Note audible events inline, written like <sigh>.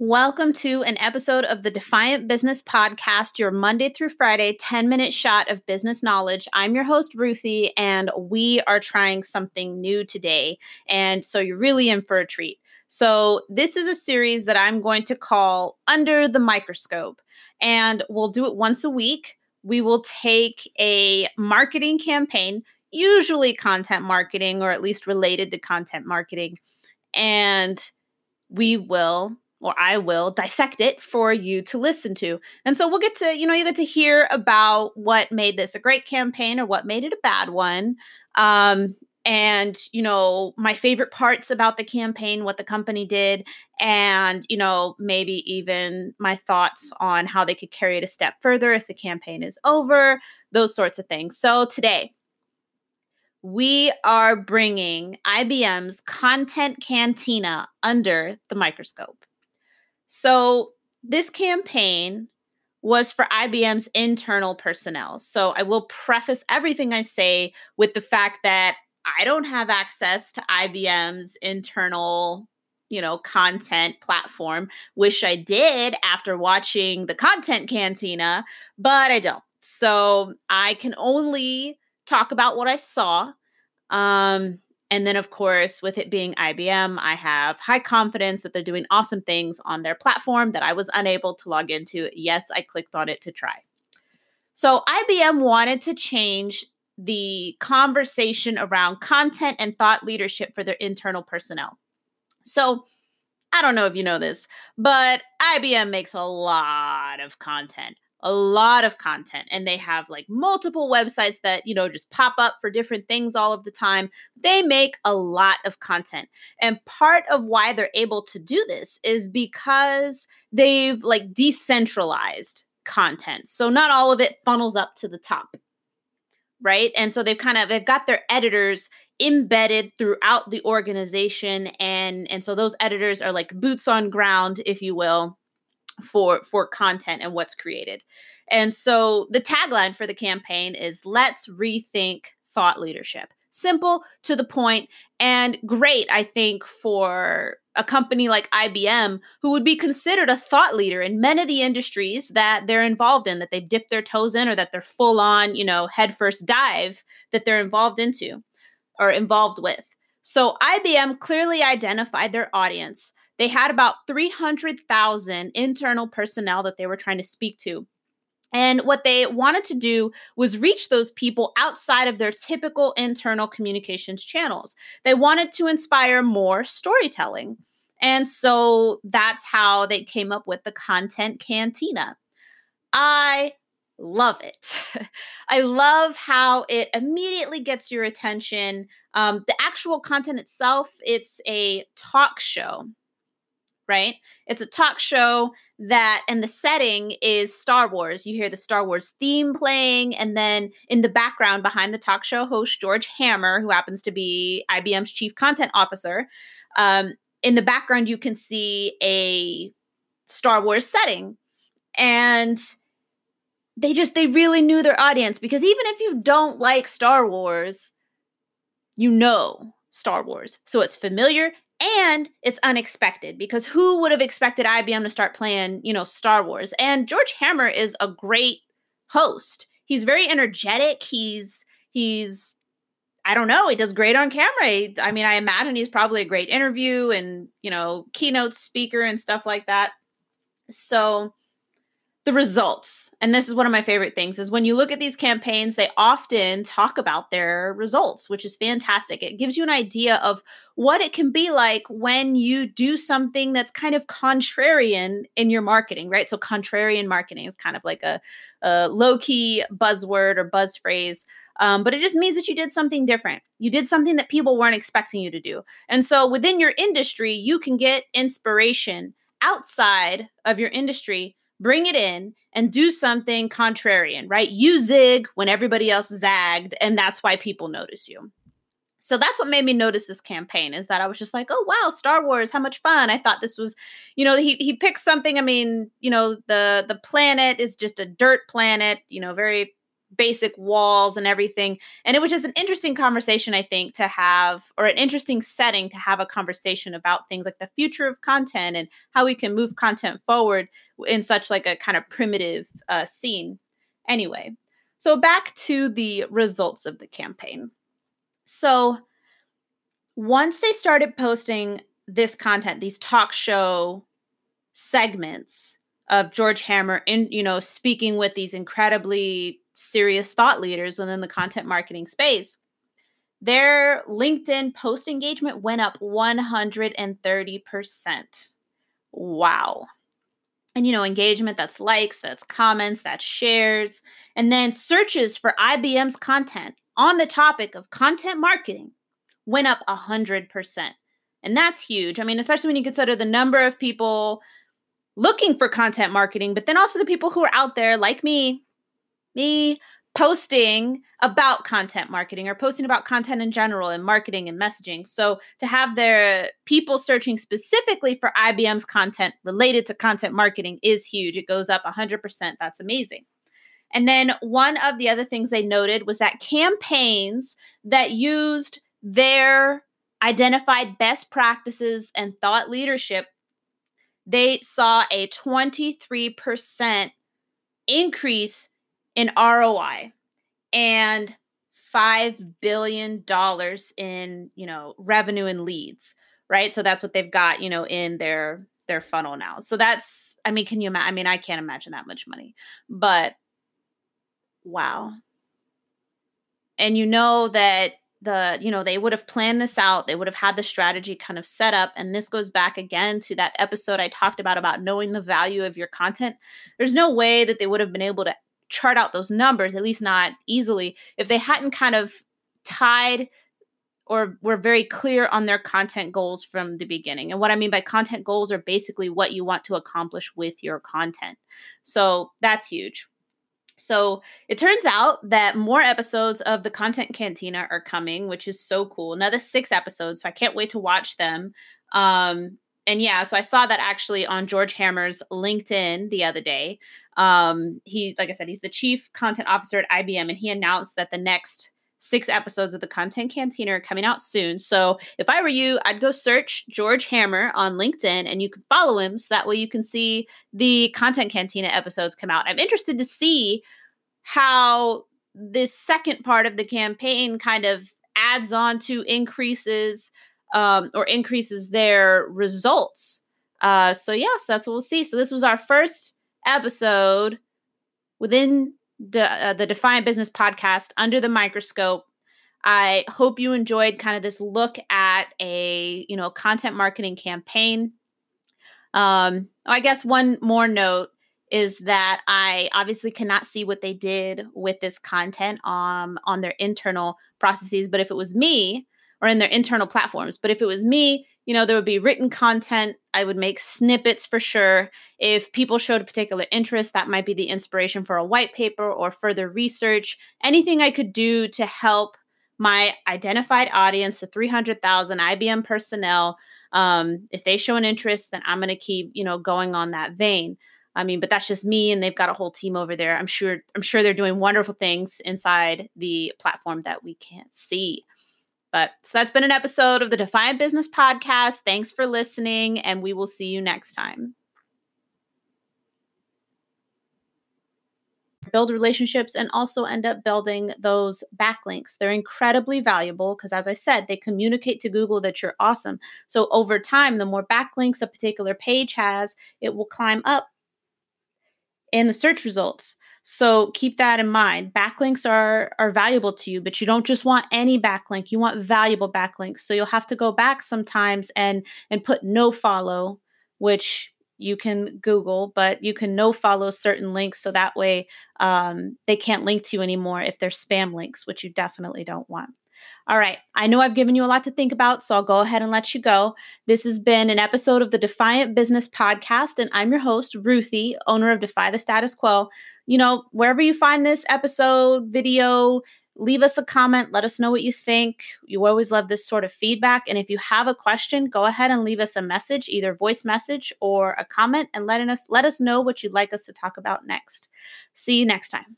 Welcome to an episode of the Defiant Business Podcast, your Monday through Friday 10 minute shot of business knowledge. I'm your host, Ruthie, and we are trying something new today. And so you're really in for a treat. So, this is a series that I'm going to call Under the Microscope, and we'll do it once a week. We will take a marketing campaign, usually content marketing or at least related to content marketing, and we will or I will dissect it for you to listen to. And so we'll get to, you know, you get to hear about what made this a great campaign or what made it a bad one. Um, and, you know, my favorite parts about the campaign, what the company did, and, you know, maybe even my thoughts on how they could carry it a step further if the campaign is over, those sorts of things. So today, we are bringing IBM's Content Cantina under the microscope. So, this campaign was for IBM's internal personnel. So, I will preface everything I say with the fact that I don't have access to IBM's internal you know, content platform. Wish I did after watching the content cantina, but I don't. So I can only talk about what I saw. Um, and then, of course, with it being IBM, I have high confidence that they're doing awesome things on their platform that I was unable to log into. Yes, I clicked on it to try. So, IBM wanted to change the conversation around content and thought leadership for their internal personnel. So, I don't know if you know this, but IBM makes a lot of content a lot of content and they have like multiple websites that you know just pop up for different things all of the time. They make a lot of content and part of why they're able to do this is because they've like decentralized content so not all of it funnels up to the top right? And so they've kind of they've got their editors embedded throughout the organization and and so those editors are like boots on ground if you will for for content and what's created. And so the tagline for the campaign is let's rethink thought leadership. Simple to the point and great I think for a company like IBM who would be considered a thought leader in many of the industries that they're involved in that they've dipped their toes in or that they're full on, you know, headfirst dive that they're involved into or involved with. So IBM clearly identified their audience they had about 300,000 internal personnel that they were trying to speak to. And what they wanted to do was reach those people outside of their typical internal communications channels. They wanted to inspire more storytelling. And so that's how they came up with the Content Cantina. I love it. <laughs> I love how it immediately gets your attention. Um, the actual content itself, it's a talk show right? It's a talk show that, and the setting is Star Wars. You hear the Star Wars theme playing, and then in the background behind the talk show host, George Hammer, who happens to be IBM's chief content officer, um, in the background, you can see a Star Wars setting. And they just, they really knew their audience because even if you don't like Star Wars, you know Star Wars. So it's familiar and it's unexpected because who would have expected IBM to start playing, you know, Star Wars? And George Hammer is a great host. He's very energetic. He's he's I don't know, he does great on camera. I mean, I imagine he's probably a great interview and, you know, keynote speaker and stuff like that. So the results. And this is one of my favorite things is when you look at these campaigns they often talk about their results which is fantastic. It gives you an idea of what it can be like when you do something that's kind of contrarian in your marketing right? So contrarian marketing is kind of like a, a low-key buzzword or buzz phrase um, but it just means that you did something different. You did something that people weren't expecting you to do. And so within your industry you can get inspiration outside of your industry bring it in and do something contrarian, right? You zig when everybody else zagged, and that's why people notice you. So that's what made me notice this campaign is that I was just like, oh wow, Star Wars, how much fun. I thought this was, you know, he he picked something. I mean, you know, the the planet is just a dirt planet, you know, very basic walls and everything. And it was just an interesting conversation, I think, to have, or an interesting setting to have a conversation about things like the future of content and how we can move content forward in such like a kind of primitive uh, scene. Anyway, so back to the results of the campaign. So once they started posting this content, these talk show segments of George Hammer in, you know, speaking with these incredibly serious thought leaders within the content marketing space, their LinkedIn post engagement went up 130%. Wow. And you know, engagement that's likes, that's comments, that's shares, and then searches for IBM's content on the topic of content marketing went up 100%. And that's huge. I mean, especially when you consider the number of people looking for content marketing, but then also the people who are out there like me, me posting about content marketing or posting about content in general and marketing and messaging. So to have their people searching specifically for IBM's content related to content marketing is huge. It goes up 100%. That's amazing. And then one of the other things they noted was that campaigns that used their identified best practices and thought leadership, they saw a 23% increase in ROI and $5 billion in, you know, revenue and leads, right? So that's what they've got, you know, in their their funnel now. So that's I mean, can you imagine? I mean, I can't imagine that much money. But wow. And you know that the you know they would have planned this out they would have had the strategy kind of set up and this goes back again to that episode i talked about about knowing the value of your content there's no way that they would have been able to chart out those numbers at least not easily if they hadn't kind of tied or were very clear on their content goals from the beginning and what i mean by content goals are basically what you want to accomplish with your content so that's huge so it turns out that more episodes of the Content Cantina are coming, which is so cool. Another six episodes. So I can't wait to watch them. Um, and yeah, so I saw that actually on George Hammer's LinkedIn the other day. Um, he's, like I said, he's the chief content officer at IBM, and he announced that the next six episodes of the Content Cantina are coming out soon. So if I were you, I'd go search George Hammer on LinkedIn and you can follow him so that way you can see the Content Cantina episodes come out. I'm interested to see how this second part of the campaign kind of adds on to increases um, or increases their results. Uh, so yes, that's what we'll see. So this was our first episode within the, uh, the Defiant Business podcast under the microscope. I hope you enjoyed kind of this look at a you know content marketing campaign. Um, I guess one more note is that I obviously cannot see what they did with this content um, on their internal processes. But if it was me, or in their internal platforms, but if it was me, you know, there would be written content. I would make snippets for sure. If people showed a particular interest, that might be the inspiration for a white paper or further research. Anything I could do to help my identified audience, the 300,000 IBM personnel, um, if they show an interest, then I'm going to keep, you know, going on that vein. I mean, but that's just me, and they've got a whole team over there. I'm sure. I'm sure they're doing wonderful things inside the platform that we can't see. But so that's been an episode of the Defiant Business Podcast. Thanks for listening, and we will see you next time. Build relationships and also end up building those backlinks. They're incredibly valuable because, as I said, they communicate to Google that you're awesome. So, over time, the more backlinks a particular page has, it will climb up in the search results. So keep that in mind. Backlinks are are valuable to you, but you don't just want any backlink. You want valuable backlinks. So you'll have to go back sometimes and and put no follow, which you can Google, but you can no follow certain links so that way um, they can't link to you anymore if they're spam links, which you definitely don't want. All right. I know I've given you a lot to think about, so I'll go ahead and let you go. This has been an episode of the Defiant Business Podcast, and I'm your host, Ruthie, owner of Defy the Status Quo. You know, wherever you find this episode, video, leave us a comment. Let us know what you think. You always love this sort of feedback. And if you have a question, go ahead and leave us a message, either voice message or a comment, and letting us let us know what you'd like us to talk about next. See you next time.